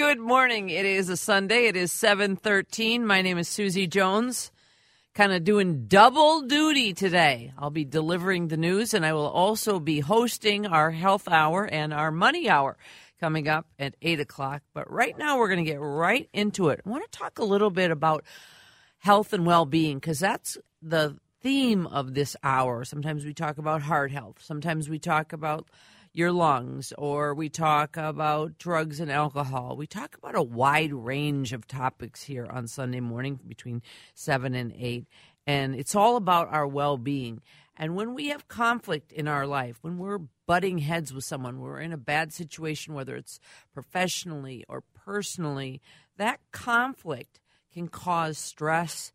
Good morning. It is a Sunday. It is 7:13. My name is Susie Jones. Kind of doing double duty today. I'll be delivering the news and I will also be hosting our health hour and our money hour coming up at 8 o'clock. But right now we're going to get right into it. I want to talk a little bit about health and well-being because that's the theme of this hour. Sometimes we talk about heart health. Sometimes we talk about your lungs, or we talk about drugs and alcohol. We talk about a wide range of topics here on Sunday morning between 7 and 8. And it's all about our well being. And when we have conflict in our life, when we're butting heads with someone, we're in a bad situation, whether it's professionally or personally, that conflict can cause stress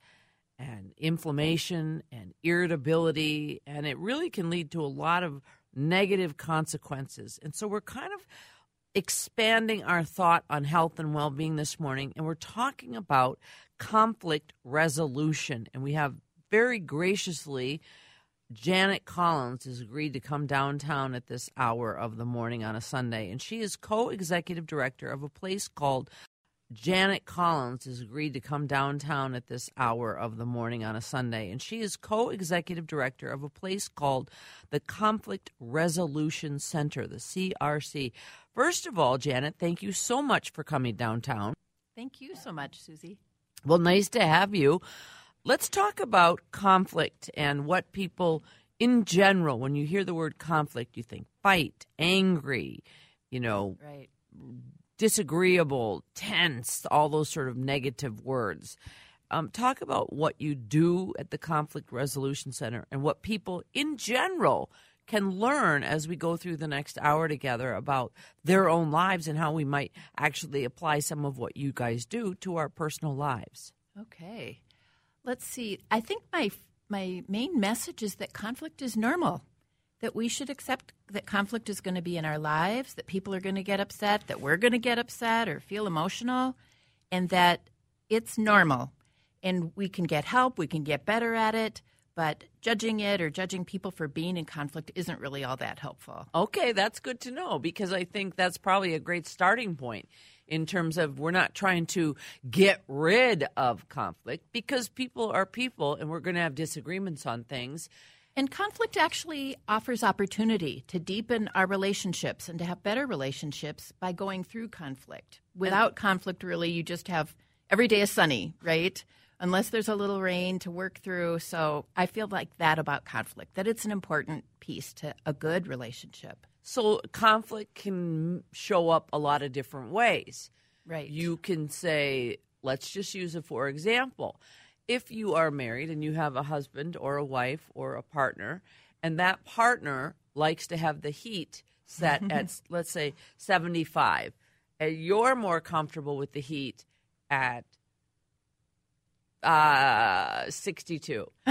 and inflammation and irritability, and it really can lead to a lot of negative consequences. And so we're kind of expanding our thought on health and well being this morning, and we're talking about conflict resolution. And we have very graciously Janet Collins has agreed to come downtown at this hour of the morning on a Sunday, and she is co executive director of a place called Janet Collins has agreed to come downtown at this hour of the morning on a Sunday, and she is co executive director of a place called the Conflict Resolution Center, the CRC. First of all, Janet, thank you so much for coming downtown. Thank you so much, Susie. Well, nice to have you. Let's talk about conflict and what people in general, when you hear the word conflict, you think fight, angry, you know, Right. Disagreeable, tense, all those sort of negative words. Um, talk about what you do at the Conflict Resolution Center and what people in general can learn as we go through the next hour together about their own lives and how we might actually apply some of what you guys do to our personal lives. Okay. Let's see. I think my my main message is that conflict is normal. That we should accept that conflict is going to be in our lives, that people are going to get upset, that we're going to get upset or feel emotional, and that it's normal. And we can get help, we can get better at it, but judging it or judging people for being in conflict isn't really all that helpful. Okay, that's good to know because I think that's probably a great starting point in terms of we're not trying to get rid of conflict because people are people and we're going to have disagreements on things. And conflict actually offers opportunity to deepen our relationships and to have better relationships by going through conflict. Without conflict, really, you just have every day is sunny, right? Unless there's a little rain to work through. So I feel like that about conflict, that it's an important piece to a good relationship. So conflict can show up a lot of different ways. Right. You can say, let's just use it for example. If you are married and you have a husband or a wife or a partner, and that partner likes to have the heat set at, let's say, 75, and you're more comfortable with the heat at uh, 62.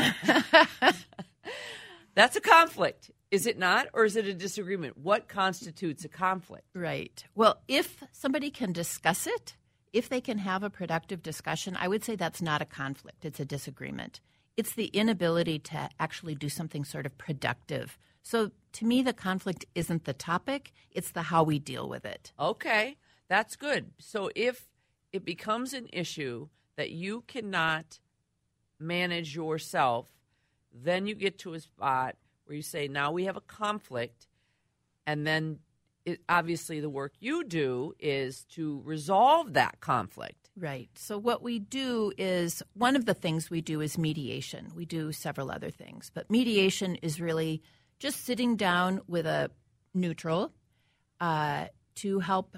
That's a conflict, is it not? Or is it a disagreement? What constitutes a conflict? Right. Well, if somebody can discuss it, if they can have a productive discussion, I would say that's not a conflict, it's a disagreement. It's the inability to actually do something sort of productive. So to me, the conflict isn't the topic, it's the how we deal with it. Okay, that's good. So if it becomes an issue that you cannot manage yourself, then you get to a spot where you say, now we have a conflict. And then it, obviously the work you do is to resolve that conflict. Right. So, what we do is one of the things we do is mediation. We do several other things, but mediation is really just sitting down with a neutral uh, to help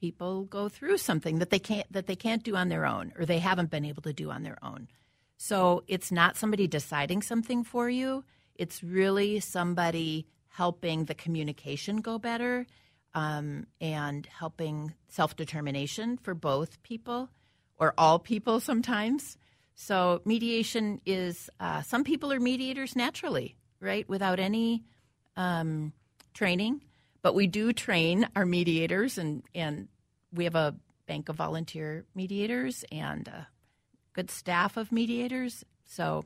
people go through something that they can't that they can't do on their own or they haven't been able to do on their own. So it's not somebody deciding something for you. It's really somebody helping the communication go better um, and helping self determination for both people or all people sometimes. So mediation is uh, some people are mediators naturally, right, without any um, training. But we do train our mediators, and and we have a bank of volunteer mediators and a good staff of mediators. So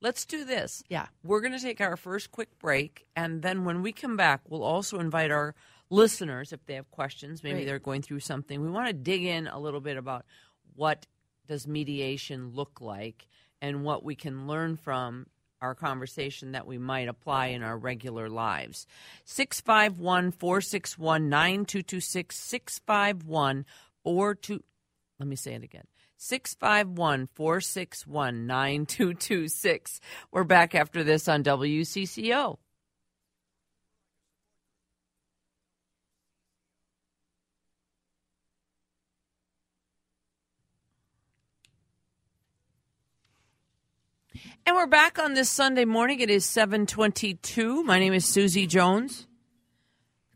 Let's do this. yeah, We're going to take our first quick break, and then when we come back, we'll also invite our listeners if they have questions. Maybe Right. they're going through something. We want to dig in a little bit about what does mediation look like and what we can learn from our conversation that we might apply in our regular lives. 651 461 9226 651 42 let me say it again. 651 461 9226. We're back after this on WCCO. And we're back on this Sunday morning. It is 722. My name is Susie Jones.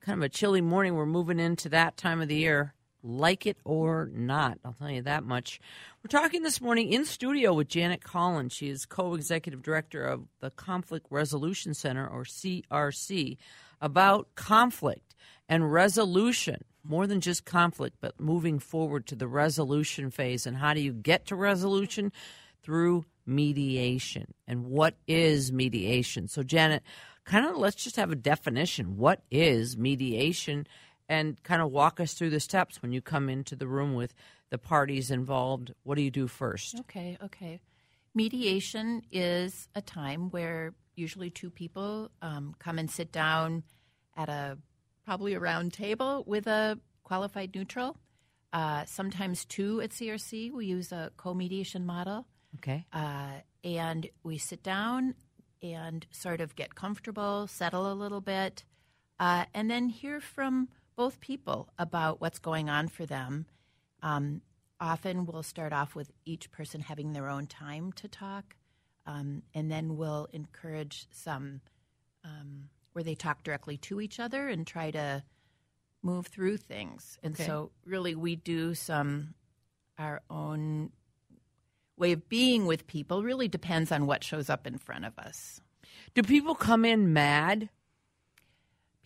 Kind of a chilly morning. We're moving into that time of the year. Like it or not, I'll tell you that much. We're talking this morning in studio with Janet Collins. She is co executive director of the Conflict Resolution Center, or CRC, about conflict and resolution. More than just conflict, but moving forward to the resolution phase. And how do you get to resolution? Through mediation. And what is mediation? So, Janet, kind of let's just have a definition. What is mediation? And kind of walk us through the steps when you come into the room with the parties involved. What do you do first? Okay, okay. Mediation is a time where usually two people um, come and sit down at a probably a round table with a qualified neutral. Uh, sometimes two at CRC. We use a co-mediation model, Okay. uh, and we sit down and sort of get comfortable, settle a little bit, uh, and then hear from both people about what's going on for them. Um, often we'll start off with each person having their own time to talk, um, and then we'll encourage some um, where they talk directly to each other and try to move through things. And Okay. so, really, we do some our own way of being with people. Really depends on what shows up in front of us. Do people come in mad?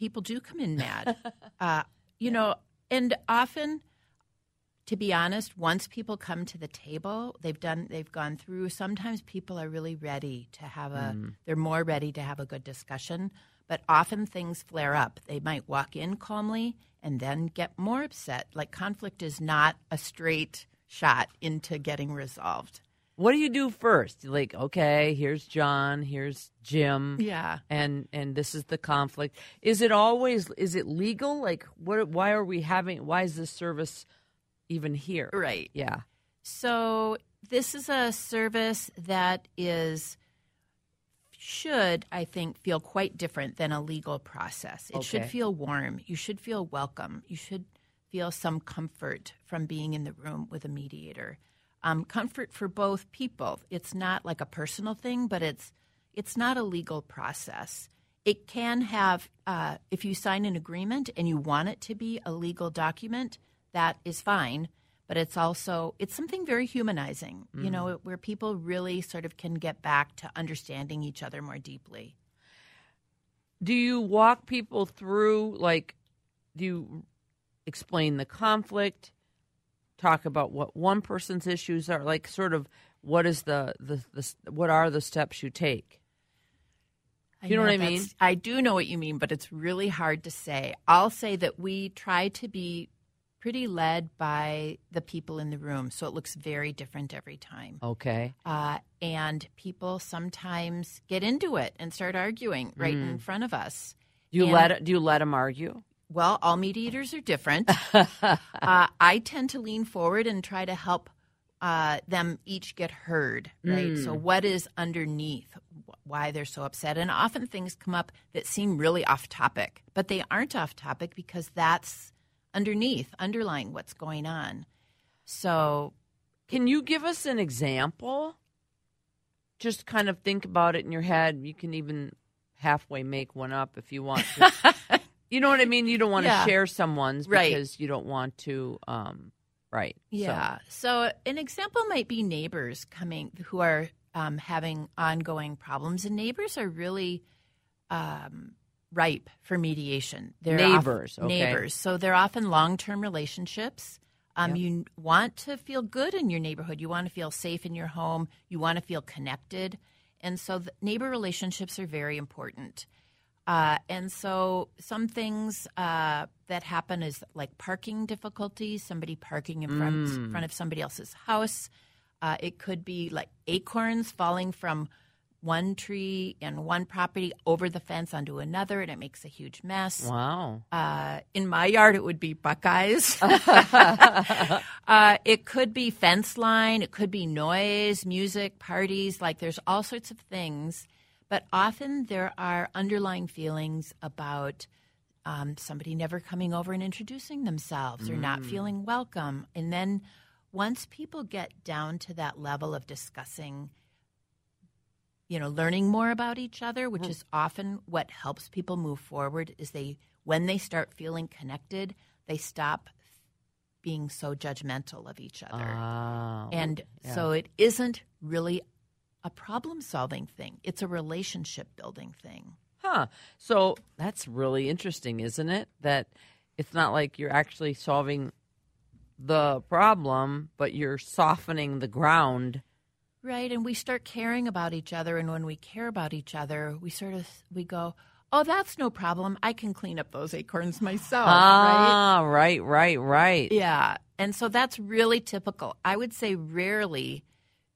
People do come in mad. uh, you know, and often, to be honest, once people come to the table, they've done, they've gone through. Sometimes people are really ready to have a, they're more ready to have a good discussion. But often things flare up. They might walk in calmly and then get more upset. Like conflict is not a straight shot into getting resolved. What do you do first? Like, okay, here's John, here's Jim. Yeah. and and this is the conflict is it always is it legal like what why are we having why is this service even here Right. yeah So this is a service that is should I think feel quite different than a legal process. It should feel warm. You should feel welcome. You should feel some comfort from being in the room with a mediator. Um, comfort for both people. It's not like a personal thing, but it's it's not a legal process. It can have, uh, if you sign an agreement and you want it to be a legal document, that is fine. But it's also it's something very humanizing, you know, where people really sort of can get back to understanding each other more deeply. do you walk people through like do you explain the conflict talk about what one person's issues are like sort of what is the the, the what are the steps you take You know what I mean? I do know what you mean, but it's really hard to say. I'll say that we try to be pretty led by the people in the room, so it looks very different every time. okay Uh, and people sometimes get into it and start arguing right in front of us. do you And- let do you let them argue Well, all mediators are different. uh, I tend to lean forward and try to help uh, them each get heard, right? So, what is underneath why they're so upset? And often things come up that seem really off topic, but they aren't off topic because that's underneath, underlying what's going on. So, Can you give us an example? Just kind of think about it in your head. You can even halfway make one up if you want to. You know what I mean? You don't want Yeah. to share someone's Right. because you don't want to um right. Yeah. So, an example might be neighbors coming who are um, having ongoing problems, and neighbors are really um, ripe for mediation. They're Neighbors, okay. neighbors. So they're often long-term relationships. Um, Yep. You want to feel good in your neighborhood. You want to feel safe in your home. You want to feel connected, and so neighbor relationships are very important. Uh, and so some things uh, that happen is like parking difficulties, somebody parking in front, Mm. front of somebody else's house. Uh, it could be like acorns falling from one tree and one property over the fence onto another, and it makes a huge mess. Wow. Uh, in my yard, it would be Buckeyes. uh, it could be fence line. It could be noise, music, parties. Like there's all sorts of things. But often there are underlying feelings about um, somebody never coming over and introducing themselves or not feeling welcome. And then once people get down to that level of discussing you know learning more about each other which is often what helps people move forward is they when they start feeling connected they stop being so judgmental of each other Ah, and yeah. so it isn't really a problem solving thing it's a relationship building thing Huh. So that's really interesting, isn't it? That it's not like you're actually solving the problem, but you're softening the ground. right and we start caring about each other and when we care about each other we sort of we go oh that's no problem i can clean up those acorns myself right ah, right, right, right. Yeah. And so that's really typical. I would say rarely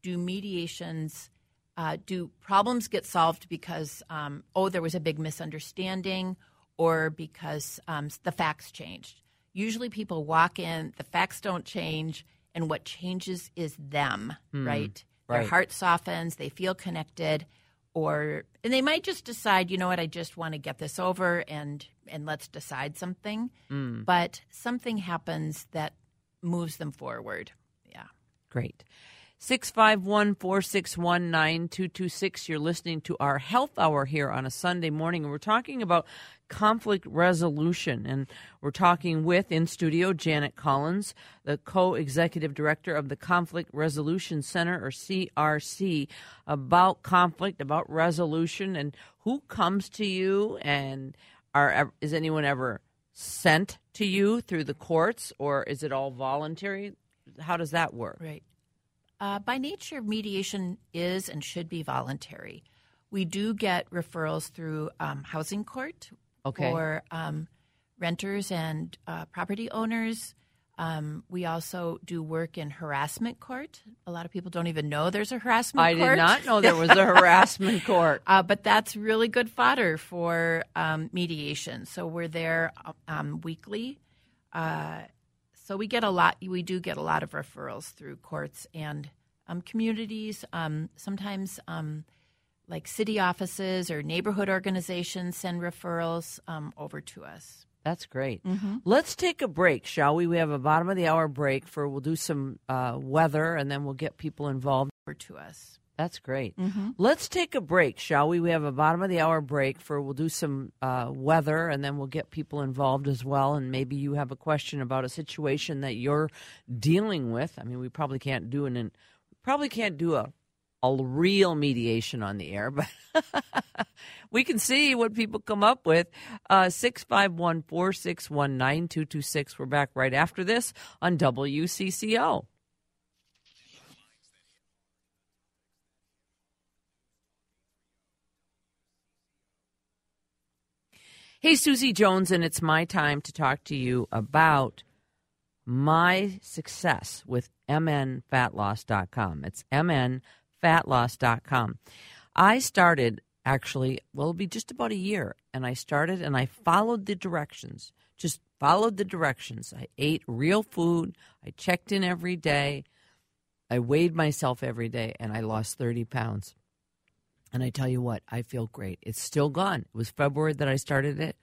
do mediations, uh, do problems get solved because, um, oh, there was a big misunderstanding or because um, the facts changed. Usually people walk in, the facts don't change, and what changes is them, right? Their right. heart softens, they feel connected. Or and they might just decide, you know what, I just want to get this over and and let's decide something but something happens that moves them forward. Yeah. Great. 651 461 9226. You're listening to our health hour here on a Sunday morning. And we're talking about conflict resolution. And we're talking with, in studio, Janet Collins, the co executive director of the Conflict Resolution Center, or CRC, about conflict, about resolution, and who comes to you, and are is anyone ever sent to you through the courts, or is it all voluntary? How does that work? Right. Uh, by nature, mediation is and should be voluntary. We do get referrals through um, housing court Okay. for um, renters and uh, property owners. Um, we also do work in harassment court. A lot of people don't even know there's a harassment I court. I did not know there was a harassment court. Uh, but that's really good fodder for um, mediation. So we're there um, weekly. Uh, so we get a lot. We do get a lot of referrals through courts and um, communities. Um, sometimes, um, like city offices or neighborhood organizations send referrals um, over to us. That's great. Let's take a break, shall we? We have a bottom of the hour break for we'll do some uh, weather and then we'll get people involved. Over to us. That's great. Let's take a break, shall we? We have a bottom of the hour break for we'll do some uh, weather and then we'll get people involved as well. And maybe you have a question about a situation that you're dealing with. I mean, we probably can't do an probably can't do a a real mediation on the air, but we can see what people come up with. Uh, Six five one four six one nine two two six. We're back right after this on WCCO. Hey, Susie Jones, and it's my time to talk to you about my success with mnfatloss.com. It's mnfatloss.com. I started actually, well, it'll be just about a year, and I started and I followed the directions, just followed the directions. I ate real food, I checked in every day, I weighed myself every day, and I lost 30 pounds. And I tell you what, I feel great. It's still gone. It was February that I started it.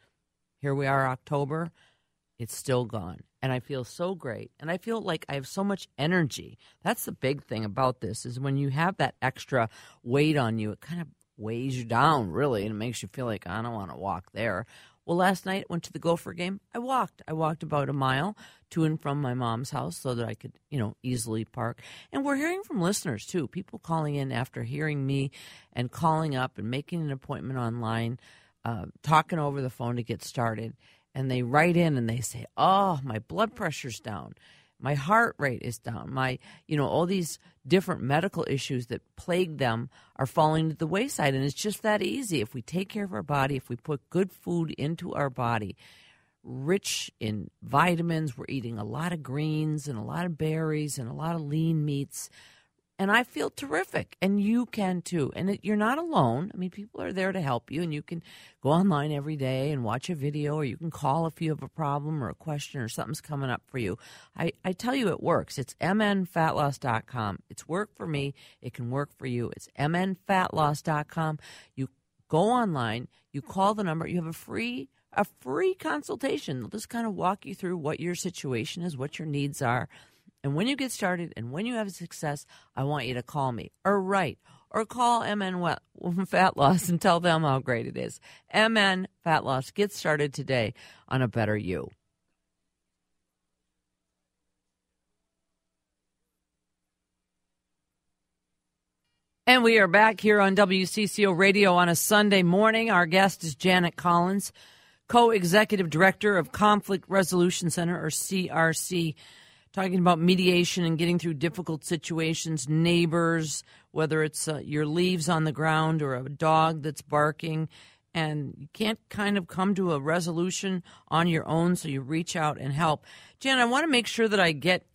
Here we are, October. It's still gone. And I feel so great. And I feel like I have so much energy. That's the big thing about this is when you have that extra weight on you, it kind of weighs you down, really, and it makes you feel like I don't want to walk there. Well, last night went to the Gopher game. I walked. I walked about a mile to and from my mom's house so that I could, you know, easily park. And we're hearing from listeners too, people calling in after hearing me and calling up and making an appointment online, uh, talking over the phone to get started. And they write in and they say, "Oh, my blood pressure's down." My heart rate is down. My, you know, all these different medical issues that plague them are falling to the wayside. And it's just that easy. If we take care of our body, if we put good food into our body, rich in vitamins, we're eating a lot of greens and a lot of berries and a lot of lean meats and I feel terrific, and you can too. And it, you're not alone. I mean, people are there to help you, and you can go online every day and watch a video, or you can call if you have a problem or a question or something's coming up for you. I, I tell you, it works. It's mnfatloss.com. It's worked for me. It can work for you. It's mnfatloss.com. You go online, you call the number, you have a free a free consultation. They'll just kind of walk you through what your situation is, what your needs are and when you get started and when you have success, I want you to call me or write or call MN Fat Loss and tell them how great it is. MN Fat Loss. Get started today on a better you. And we are back here on WCCO Radio on a Sunday morning. Our guest is Janet Collins, co executive director of Conflict Resolution Center, or CRC talking about mediation and getting through difficult situations, neighbors, whether it's uh, your leaves on the ground or a dog that's barking, and you can't kind of come to a resolution on your own, so you reach out and help. Jan, I want to make sure that I get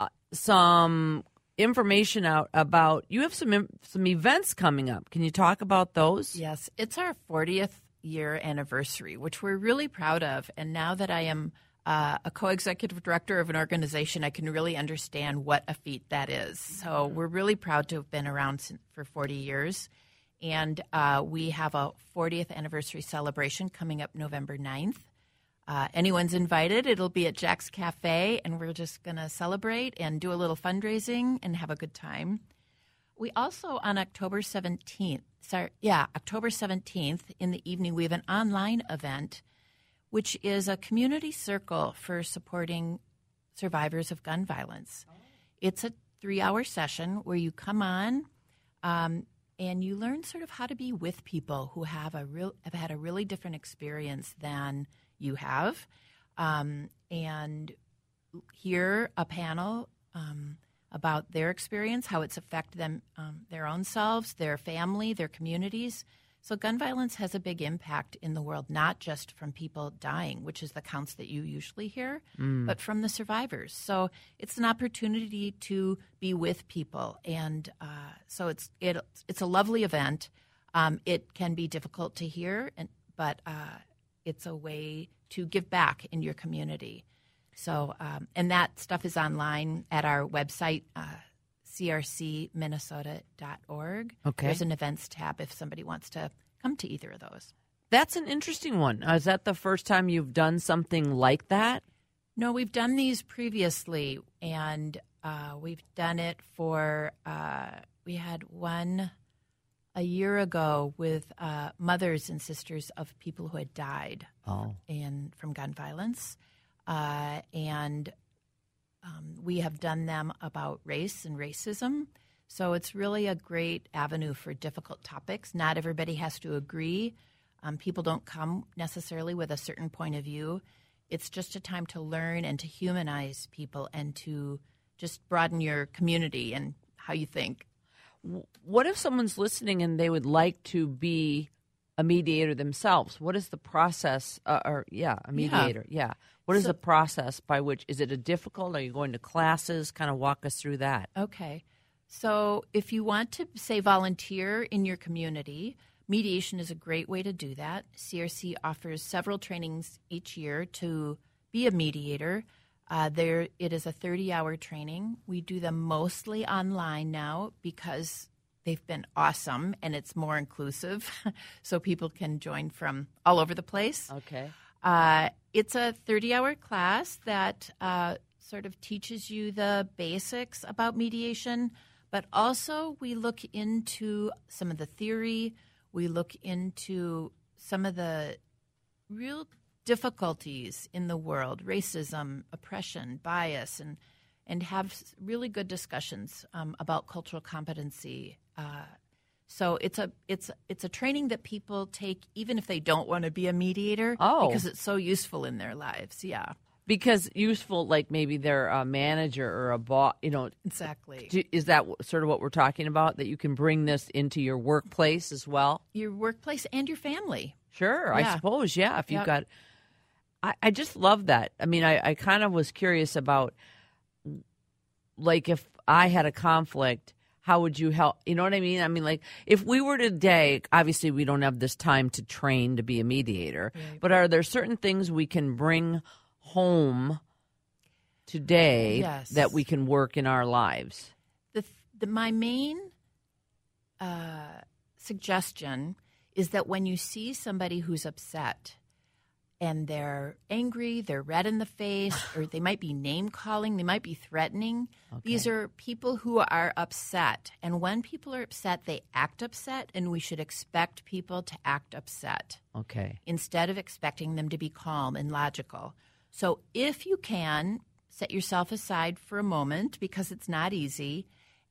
uh, some information out about you have some some events coming up. Can you talk about those? Yes, it's our 40th year anniversary, which we're really proud of. And now that I am uh, a co-executive director of an organization, I can really understand what a feat that is. So we're really proud to have been around for 40 years. And uh, we have a 40th anniversary celebration coming up November 9th. Uh, anyone's invited. It'll be at Jack's Cafe, and we're just going to celebrate and do a little fundraising and have a good time. We also, on October 17th, sorry, yeah, October 17th in the evening, we have an online event – which is a community circle for supporting survivors of gun violence. It's a three hour session where you come on um, and you learn sort of how to be with people who have a real have had a really different experience than you have, um, and hear a panel um, about their experience, how it's affected them, um, their own selves, their family, their communities. So, gun violence has a big impact in the world, not just from people dying, which is the counts that you usually hear, mm. but from the survivors. So, it's an opportunity to be with people, and uh, so it's it, it's a lovely event. Um, it can be difficult to hear, and, but uh, it's a way to give back in your community. So, um, and that stuff is online at our website. Uh, crcminnesota.org. Okay. There's an events tab if somebody wants to come to either of those. That's an interesting one. Uh, is that the first time you've done something like that? No, we've done these previously, and uh, we've done it for. Uh, we had one a year ago with uh, mothers and sisters of people who had died oh. in from gun violence, uh, and um, we have done them about race and racism. So it's really a great avenue for difficult topics. Not everybody has to agree. Um, people don't come necessarily with a certain point of view. It's just a time to learn and to humanize people and to just broaden your community and how you think. What if someone's listening and they would like to be a mediator themselves? What is the process? Uh, or yeah, a mediator. Yeah. yeah. What is so, the process by which is it a difficult? Are you going to classes? Kind of walk us through that. Okay. So if you want to say volunteer in your community, mediation is a great way to do that. CRC offers several trainings each year to be a mediator. Uh, there, it is a 30-hour training. We do them mostly online now because they've been awesome and it's more inclusive, so people can join from all over the place. Okay. Uh, it's a 30-hour class that uh, sort of teaches you the basics about mediation but also we look into some of the theory, we look into some of the real difficulties in the world racism, oppression, bias, and, and have really good discussions um, about cultural competency. Uh, so it's a it's it's a training that people take even if they don't want to be a mediator oh. because it's so useful in their lives. Yeah. because useful, like maybe they're a manager or a boss. You know, Exactly. do- is that sort of what we're talking about? That you can bring this into your workplace as well? Your workplace and your family. Sure, I suppose. Yeah, if you've Yep. got, I, I just love that. I mean, I, I kind of was curious about, like, if I had a conflict, how would you help? You know what I mean? I mean, like, if we were today, obviously we don't have this time to train to be a mediator, but are there certain things we can bring home today Yes. that we can work in our lives? the, the my main uh, suggestion is that when you see somebody who's upset and they're angry, they're red in the face, or they might be name calling, they might be threatening. These are people who are upset. And when people are upset, they act upset, and we should expect people to act upset Okay. instead of expecting them to be calm and logical. So if you can, set yourself aside for a moment because it's not easy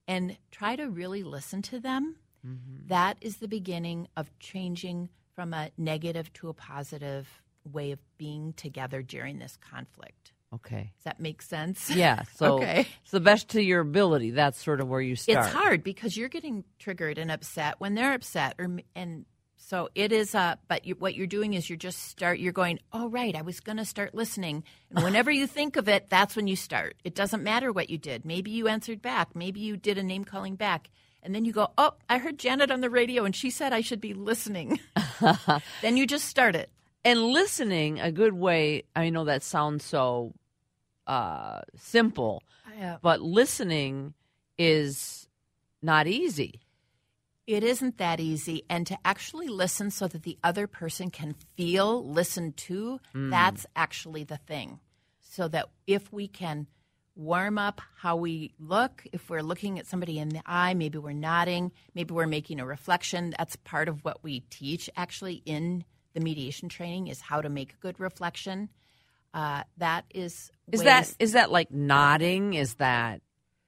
and try to really listen to them. Mm-hmm. That is the beginning of changing from a negative to a positive way of being together during this conflict. Okay. Does that make sense? Yeah. So Okay. it's the best to your ability. That's sort of where you start. It's hard because you're getting triggered and upset when they're upset, or and so it is. Uh, but you, what you're doing is you're just start. You're going. Oh right, I was going to start listening, and whenever you think of it, that's when you start. It doesn't matter what you did. Maybe you answered back. Maybe you did a name calling back, and then you go, oh, I heard Janet on the radio, and she said I should be listening. then you just start it. And listening a good way i know that sounds so uh simple but listening is not easy It isn't that easy. And to actually listen so that the other person can feel listened to, that's actually the thing. So that if we can warm up how we look, if we're looking at somebody in the eye, maybe we're nodding, maybe we're making a reflection. That's part of what we teach actually in the mediation training is how to make a good reflection. Uh, that is is ways- that is that like nodding is that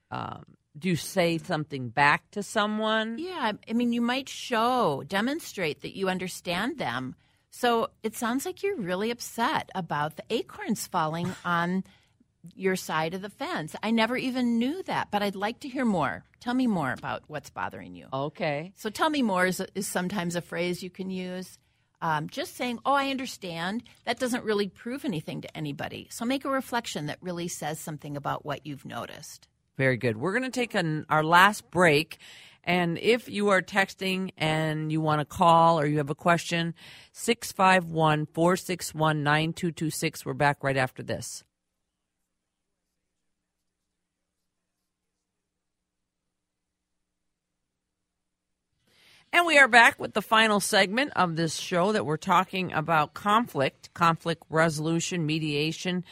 um do you say something back to someone Yeah, I mean, you might show, demonstrate that you understand them. So it sounds like you're really upset about the acorns falling on your side of the fence. I never even knew that, but I'd like to hear more. Tell me more about what's bothering you. okay So tell me more is, is sometimes a phrase you can use. Um, just saying, oh, I understand, that doesn't really prove anything to anybody. So make a reflection that really says something about what you've noticed. Very good. We're going to take an, our last break. And if you are texting and you want to call or you have a question, 651 461 9226. We're back right after this. And we are back with the final segment of this show that we're talking about conflict, conflict resolution, mediation.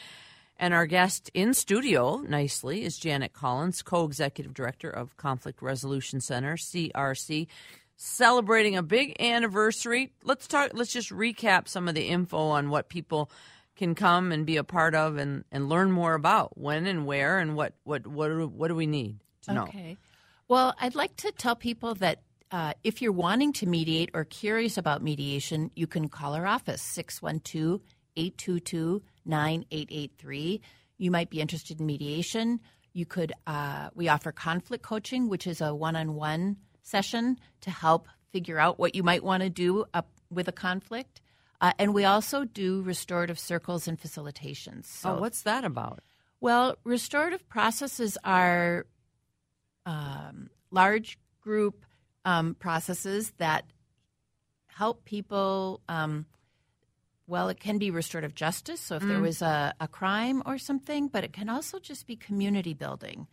And our guest in studio, nicely, is Janet Collins, co executive director of Conflict Resolution Center, CRC, celebrating a big anniversary. Let's talk, let's just recap some of the info on what people can come and be a part of and, and learn more about when and where and what, what, what, what do we need to know? Okay. Well, I'd like to tell people that uh, if you're wanting to mediate or curious about mediation, you can call our office, 612 822 9883. You might be interested in mediation. You could, uh, we offer conflict coaching, which is a one on one session to help figure out what you might want to do up with a conflict. Uh, and we also do restorative circles and facilitations. So Oh, what's that about? well, restorative processes are um, large group um, processes that help people. Um, well, it can be restorative justice. So if there was a, a crime or something, but it can also just be community building.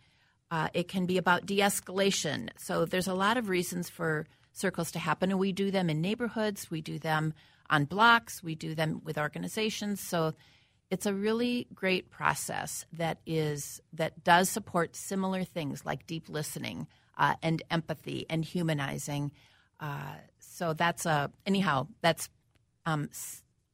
Uh, it can be about de escalation. So there's a lot of reasons for circles to happen, and we do them in neighborhoods, we do them on blocks, we do them with organizations. So it's a really great process that is that does support similar things like deep listening uh, and empathy and humanizing. Uh, so that's a anyhow that's um,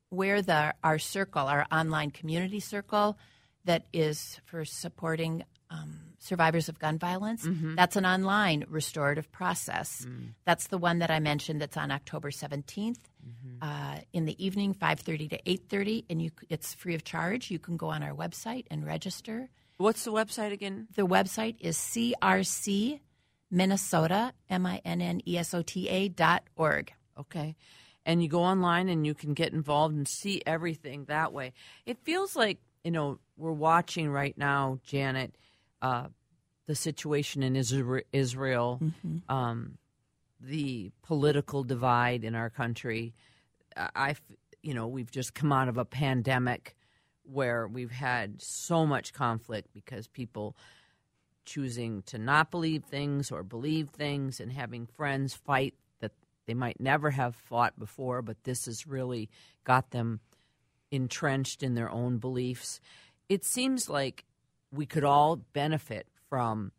where the our circle, our online community circle, that is for supporting um, survivors of gun violence. Mm-hmm. That's an online restorative process. Mm. That's the one that I mentioned. That's on October 17th Mm-hmm. uh, in the evening, 5:30 to 8:30, and you, it's free of charge. You can go on our website and register. What's the website again? The website is crc Minnesota M I N N E S O T A dot org. Okay. And you go online and you can get involved and see everything that way. It feels like, you know, we're watching right now, Janet, uh, the situation in Isra- Israel, um, the political divide in our country. I, you know, we've just come out of a pandemic where we've had so much conflict because people choosing to not believe things or believe things and having friends fight that they might never have fought before, but this has really got them entrenched in their own beliefs. It seems like we could all benefit from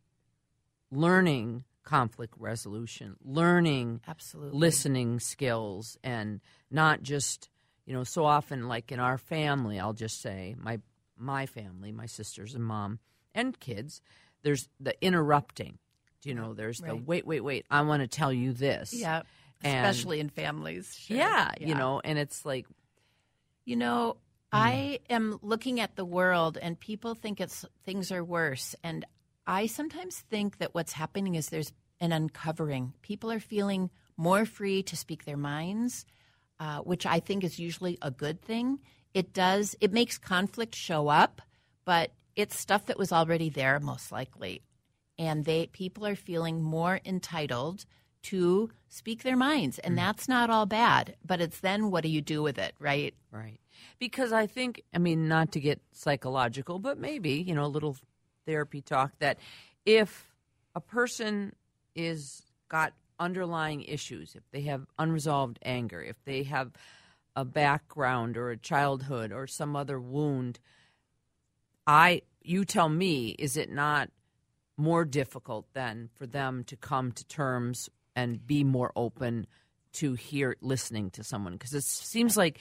learning conflict resolution, learning Absolutely. listening skills and not just you know so often like in our family i'll just say my my family my sisters and mom and kids there's the interrupting you know there's the wait wait wait i want to tell you this Yeah, And- especially in families. Sure. yeah, you know and it's like You know, I am looking at the world and people think it's things are worse and I sometimes think that what's happening is there's an uncovering. People are feeling more free to speak their minds, uh, which I think is usually a good thing. It does it makes conflict show up, but it's stuff that was already there most likely. And they people are feeling more entitled to speak their minds and mm. that's not all bad but it's then what do you do with it right Right. Because I think, I mean, not to get psychological, but maybe, you know, a little therapy talk that if a person is got underlying issues, if they have unresolved anger, if they have a background or a childhood or some other wound, I you tell me, is it not more difficult then for them to come to terms and be more open to hear listening to someone because it seems like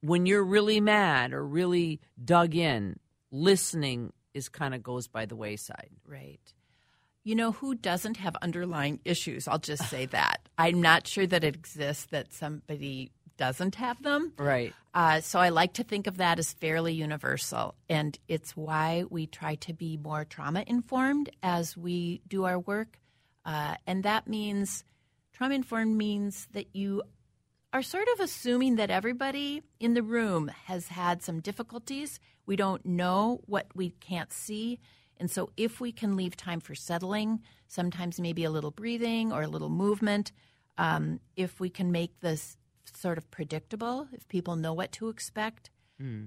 when you're really mad or really dug in listening is kind of goes by the wayside Right. You know, who doesn't have underlying issues? I'll just say that. I'm not sure that it exists that somebody doesn't have them. right Uh, so I like to think of that as fairly universal. And it's why we try to be more trauma informed as we do our work. Uh, and that means trauma informed means that you are sort of assuming that everybody in the room has had some difficulties. We don't know what we can't see. And so, if we can leave time for settling, sometimes maybe a little breathing or a little movement, um, if we can make this sort of predictable, if people know what to expect,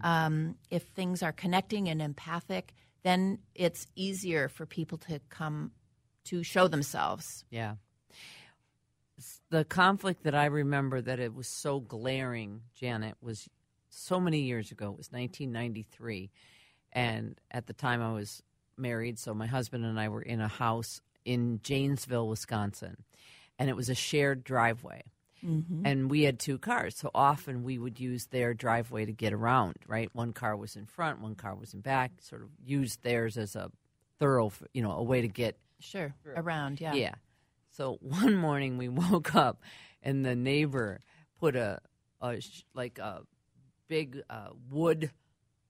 um, if things are connecting and empathic, then it's easier for people to come to show themselves. yeah. The conflict that i remember that it was so glaring janet was so many years ago. It was 1993 and at the time i was married so my husband and i were in a house in janesville wisconsin. And it was a shared driveway and we had two cars so often we would use their driveway to get around right one car was in front one car was in back sort of used theirs as a thorough you know a way to get Sure, around, yeah. yeah. So one morning we woke up and the neighbor put a, a like a big uh, wood,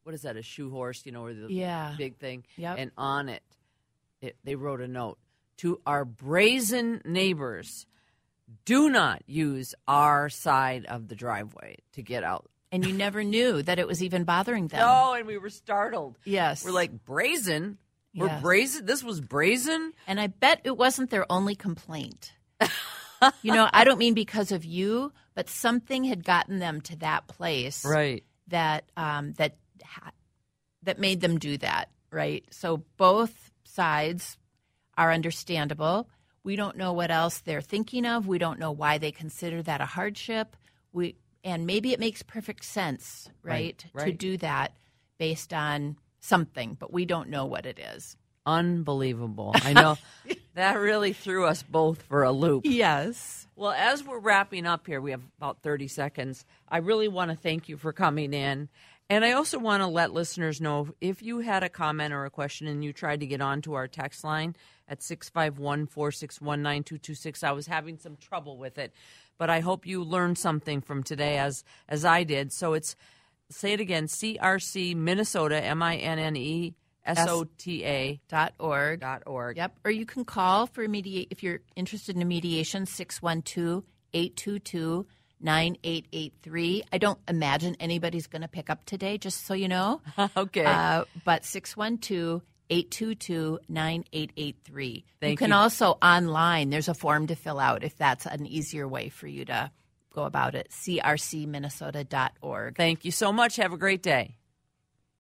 what is that, a shoe horse, you know, or the Yeah. big thing. Yep. And on it, it, they wrote a note to our brazen neighbors do not use our side of the driveway to get out. And you never knew that it was even bothering them. No, and we were startled. Yes. We're like, brazen? We're Yes. brazen? This was brazen? And I bet it wasn't their only complaint. you know, I don't mean because of you, but something had gotten them to that place Right. that um, that ha- that made them do that. Right. So both sides are understandable. We don't know what else they're thinking of. We don't know why they consider that a hardship. We and maybe it makes perfect sense, right, Right, to do that based on something, but we don't know what it is. Unbelievable. I know that really threw us both for a loop. Yes. Well, as we're wrapping up here, we have about 30 seconds. I really want to thank you for coming in And I also want to let listeners know if you had a comment or a question and you tried to get onto our text line at 651 461 9226, I was having some trouble with it. But I hope you learned something from today as, as I did. So it's, say it again, CRC Minnesota, M I N N E S O T A dot org. dot org. Yep. Or you can call for mediate if you're interested in a mediation 612 822 9883. I don't imagine anybody's going to pick up today, just so you know. Okay. Uh, but 612 822 9883. You can you. also online, there's a form to fill out if that's an easier way for you to go about it. crcminnesota.org. Thank you so much. Have a great day.